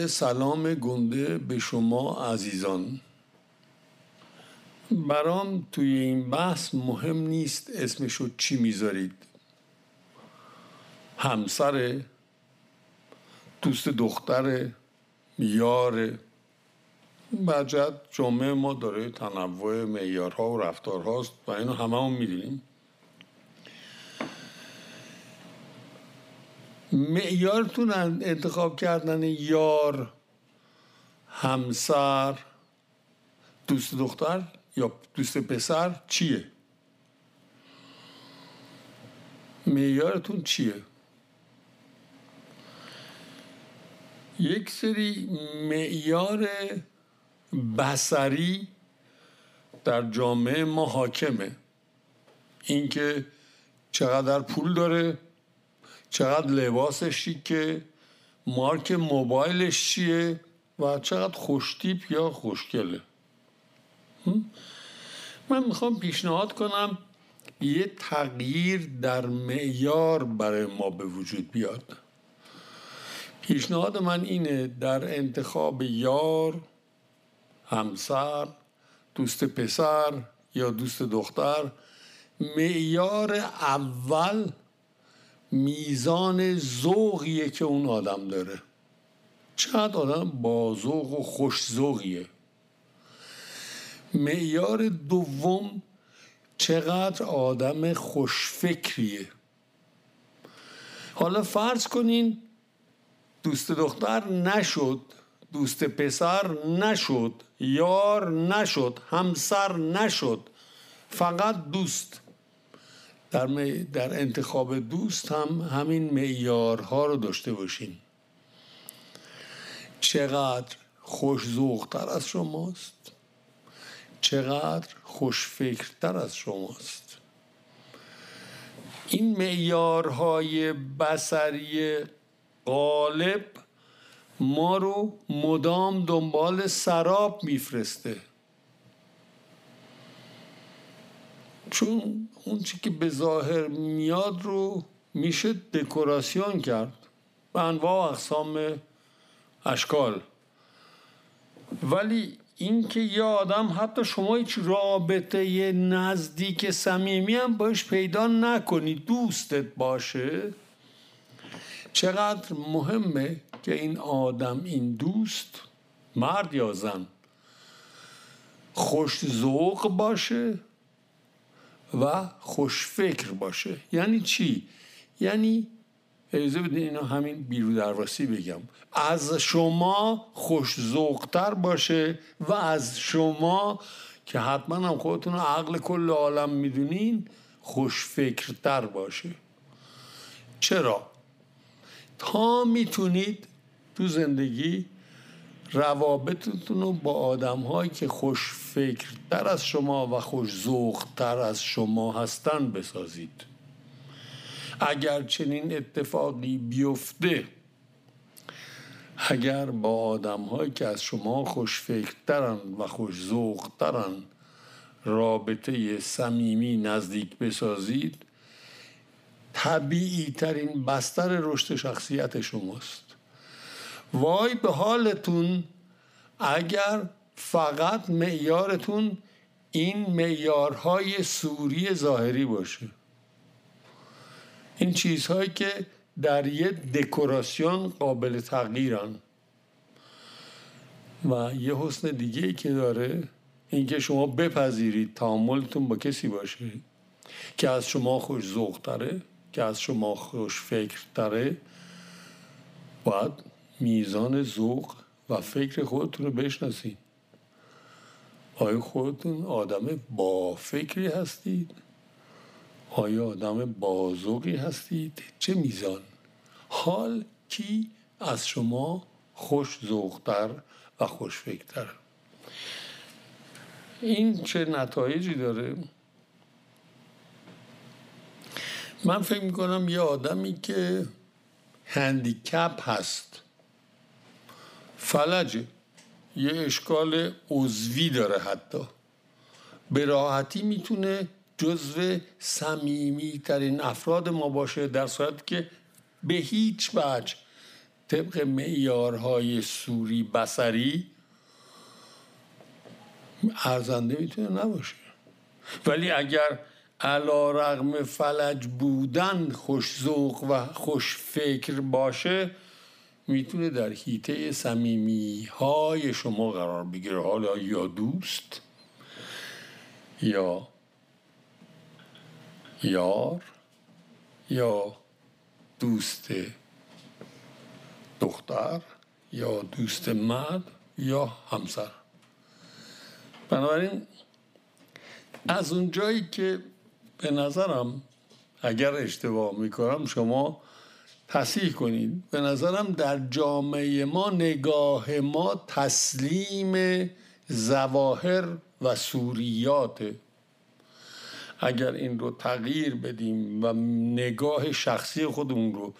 یه سلام گنده به شما عزیزان. برام توی این بحث مهم نیست اسمشو چی می‌ذارید. همسر دوست دختر یار. بجد جامعه ما داره تنوع معیارها و رفتارهاست و اینو همه هم می‌دونیم. معیارتون انتخاب کردن یار همسر دوست دختر یا دوست پسر چیه؟ معیارتون چیه؟ یک سری معیار بسری در جامعه ما حاکمه. اینکه چقدر پول داره چقدر لباسش شیکه مارک موبایلش چیه و چقدر خوشتیپ یا خوشگله. من می‌خوام پیشنهاد کنم یه تغییر در معیار برای ما به وجود بیاد. پیشنهاد من اینه در انتخاب یار همسر دوست پسر یا دوست دختر معیار اول میزان ذوقیه که اون آدم داره. چقدر آدم با ذوق و خوش ذوقیه. معیار دوم چقدر آدم خوشفکریه حالا فرض کنین دوست دختر نشد دوست پسر نشد یار نشد همسر نشد فقط دوست. در, در انتخاب دوست هم همین معیارها رو داشته باشین. چقدر خوش تر از شماست. چقدر خوشفکرتر از شماست. این معیارهای بسری غالب ما رو مدام دنبال سراب میفرسته. چون اون چی که به ظاهر میاد رو میشه دکوراسیون کرد. به انواع اقسام اشکال. ولی اینکه یه آدم حتی شما هیچ رابطه نزدیک صمیمی هم باش پیدا نکنی دوستت باشه. چقدر مهمه که این آدم این دوست مرد یا زن خوش ذوق باشه و خوش فکر باشه یعنی چی؟ یعنی اجازه بدین اینو همین بیرو درواسی بگم از شما خوش ذوقتر باشه و از شما که حتما هم خودتون عقل کل عالم می‌دونین خوش فکرتر باشه چرا؟ تا می‌تونید تو زندگی روابطتون رو با آدم هایی که خوش فکرتر از شما و خوش ذوقتر از شما هستن بسازید. اگر چنین اتفاقی بیفته اگر با آدم هایی که از شما خوش فکرترن و خوش ذوقترن رابطه صمیمی نزدیک بسازید طبیعی ترین بستر رشد شخصیت شماست. وای به حالتون اگر فقط معیارتون این معیارهای سوری ظاهری باشه. این چیزهایی که در یه دکوراسیون قابل تغییرن. و یه حسن دیگه ای که داره اینکه شما بپذیرید تعاملتون با کسی باشه که از شما خوش ذوق تره که از شما خوش فکر تره باید میزان ذوق و فکر خودتون رو بشناسید. آیا خودتون آدم با فکری هستید آیا آدم بازوقی هستید چه میزان؟ حال کی از شما خوش ذوقتر و خوش فکرتر؟ این چه نتایجی داره؟ من فکر می‌کنم یه آدمی که هندیکپ هست. فلجه. یه اشکال عضوی داره حتی. به راحتی می‌تونه جزو صمیمی ترین افراد ما باشه در صورت که به هیچ وجه طبق معیارهای سوری بسری ارزنده می‌تونه نباشه. ولی اگر علا رغم فلج بودن خوش ذوق و خوش فکر باشه می‌تونه در حیطه سمیمی های شما قرار بگیره. حالا یا دوست یا یار یا دوست دختر یا دوست مرد یا همسر. بنابراین از اون جایی که به نظرم اگر اشتباه می‌کنم شما تصحیح کنید. به نظرم در جامعه ما نگاه ما تسلیم زواهر و سوریات. اگر این رو تغییر بدیم و نگاه شخصی خودمون رو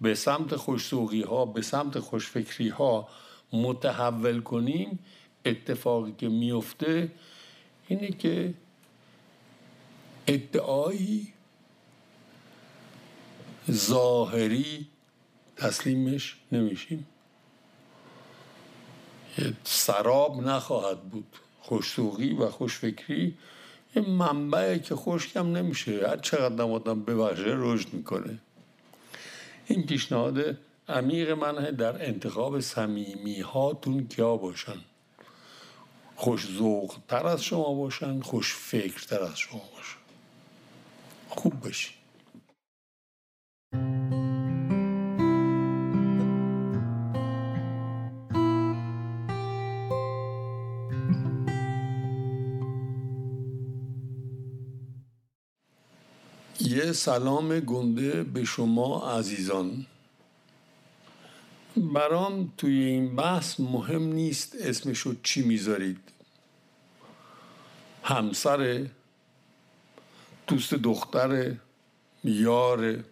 به سمت خوشسوقی ها به سمت خوشفکری ها متحول کنیم اتفاقی که میفته اینه که ادعایی ظاهری تسلیمش نمیشیم. سراب نخواهد بود. خوشسوقی و خوشفکری یه منبعه که خشکم نمیشه. هر چقدر آدم ببخشه رشد می‌کنه. این پیشنهاد عمیق منه در انتخاب سمیمی هاتون کیا باشن. خوش تر از شما باشن خوش فکر تر از شما باشن. خوب باشی یه سلام گنده به شما عزیزان. برام توی این بحث مهم نیست اسمشو چی می‌ذارید. همسر دوست دختر یار.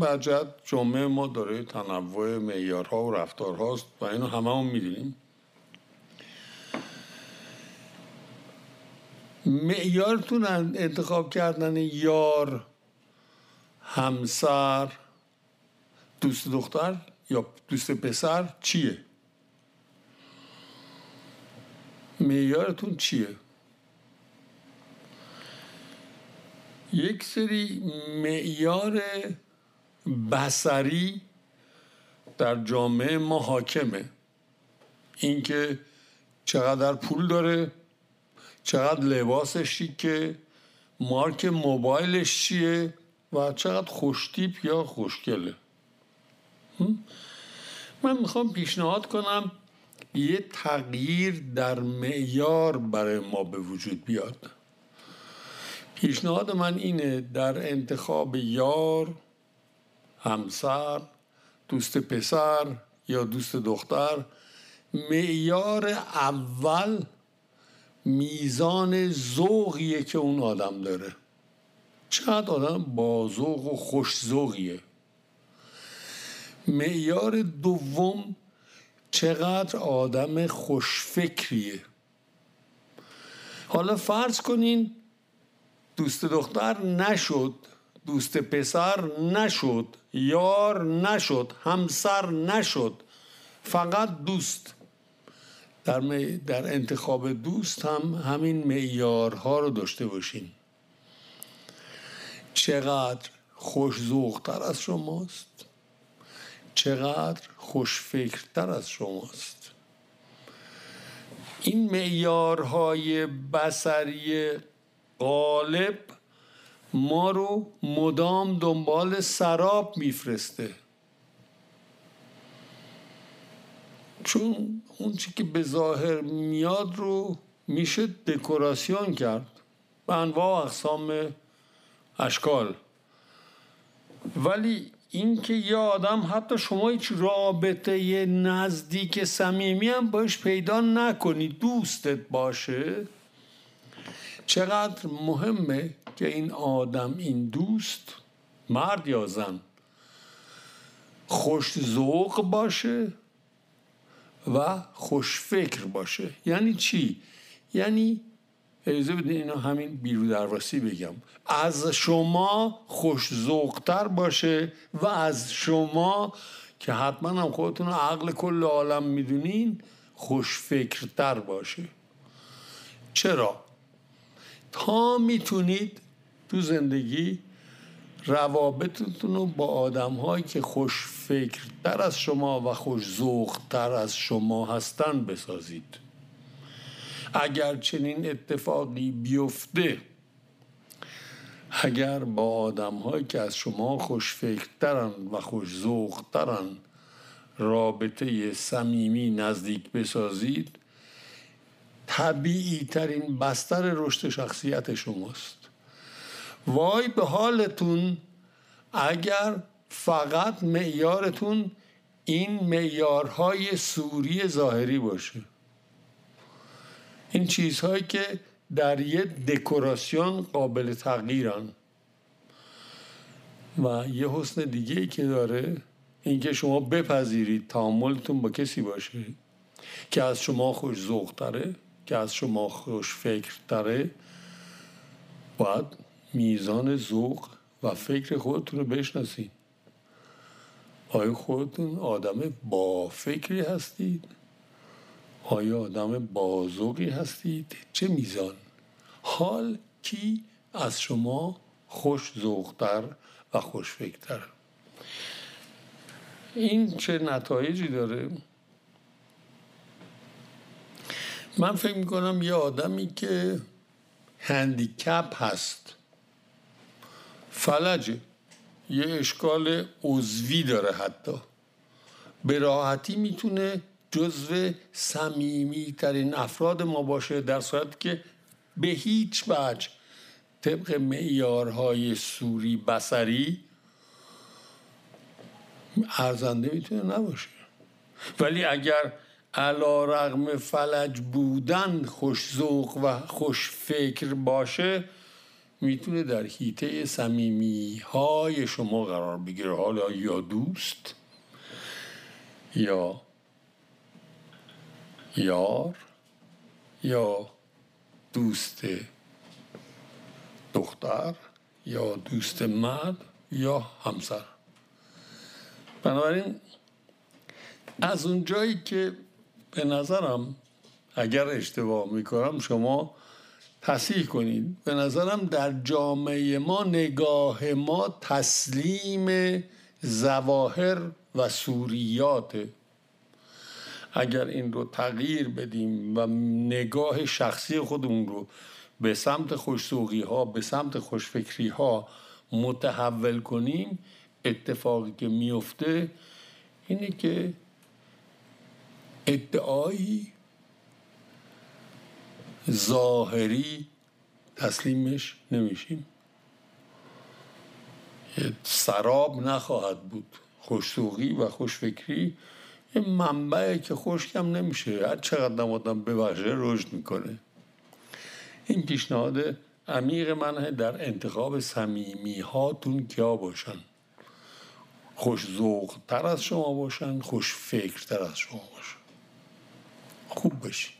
بجد جامعه ما داره تنوع معیارها و رفتارهاست و اینو همه هم می‌دونیم. معیارتون انتخاب کردن یار همسر دوست دختر یا دوست پسر چیه؟ معیارتون چیه؟ یک سری معیار بسری در جامعه ما حاکمه. اینکه چقدر پول داره چقدر لباسش شیکه مارک موبایلش چیه و چقدر خوشتیپ یا خوشگله. من می‌خوام پیشنهاد کنم یه تغییر در معیار برای ما به وجود بیاد. پیشنهاد من اینه در انتخاب یار همسر دوست پسر یا دوست دختر معیار اول میزان ذوقیه که اون آدم داره. چقدر آدم با ذوق و خوش ذوقیه. معیار دوم چقدر آدم خوشفکریه حالا فرض کنین دوست دختر نشد دوست پسر نشد یار نشد همسر نشد فقط دوست. در, در انتخاب دوست هم همین معیارها رو داشته باشین. چقدر خوش تر از شماست. چقدر خوش تر از شماست. این معیارهای بسری غالب ما رو مدام دنبال سراب میفرسته. چون اون چی که به ظاهر میاد رو میشه دکوراسیون کرد به انواع اقسام اشکال. ولی اینکه یه آدم حتی شما هیچ رابطه نزدیک صمیمی هم باش پیدا نکنی دوستت باشه. چقدر مهمه که این آدم این دوست مرد یا زن خوش ذوق باشه و خوش فکر باشه یعنی چی؟ یعنی اجازه بدین اینو همین بیرو درواسی بگم از شما خوش ذوقتر باشه و از شما که حتما هم خودتون عقل کل عالم می‌دونین خوش فکرتر باشه چرا؟ تا می‌تونید تو زندگی روابطتون رو با آدم هایی که خوش فکرتر از شما و خوش تر از شما هستن بسازید. اگر چنین اتفاقی بیفته اگر با آدم هایی که از شما خوش فکرترن و خوش ذوقترن رابطه صمیمی نزدیک بسازید طبیعی ترین بستر رشد شخصیت شماست. وای به حالتون اگر فقط معیارتون این معیارهای سوری ظاهری باشه. این چیزهایی که در یه دکوراسیون قابل تغییرن. و یه حسن دیگه ای که داره اینکه شما بپذیرید تعاملتون با کسی باشه که از شما خوش ذوق تره که از شما خوش فکر تره باید میزان ذوق و فکر خودتون رو بشناسید. آیا خودتون آدم با فکری هستید؟ آیا آدم بازوقی هستید؟ چه میزان؟ حال کی از شما خوش ذوقتر و خوش فکرتر؟ این چه نتایجی داره؟ من فکر می‌کنم یه آدمی که هندیکپ هست. فلجه یه اشکال عضوی داره حتی. به راحتی می‌تونه جزو سمیمی ترین افراد ما باشه در صورت که به هیچ وجه طبق معیارهای سوری بسری ارزنده می‌تونه نباشه. ولی اگر علا رغم فلج بودن خوش ذوق و خوش فکر باشه می‌تونه در حیطه سمیمی های شما قرار بگیره. حالا یا دوست یا یار یا دوست دختر یا دوست مرد یا همسر. بنابراین از اونجایی که به نظرم اگر اشتباه می‌کنم شما تصحیح کنید. به نظرم در جامعه ما نگاه ما تسلیم زواهر و سوریاته. اگر این رو تغییر بدیم و نگاه شخصی خودمون رو به سمت خوشسوقی ها به سمت خوشفکری ها متحول کنیم اتفاقی که میفته اینه که ادعایی ظاهری تسلیمش نمیشیم. سراب نخواهد بود. خوشسوقی و خوشفکری این منبعی که خشکم نمیشه. هر چقدر آدم ببخشه رشد می‌کنه. این پیشنهاد عمیق منه در انتخاب سمیمی هاتون کیا باشن. خوش تر از شما باشن خوش فکر تر از شما باشن. خوب باشین.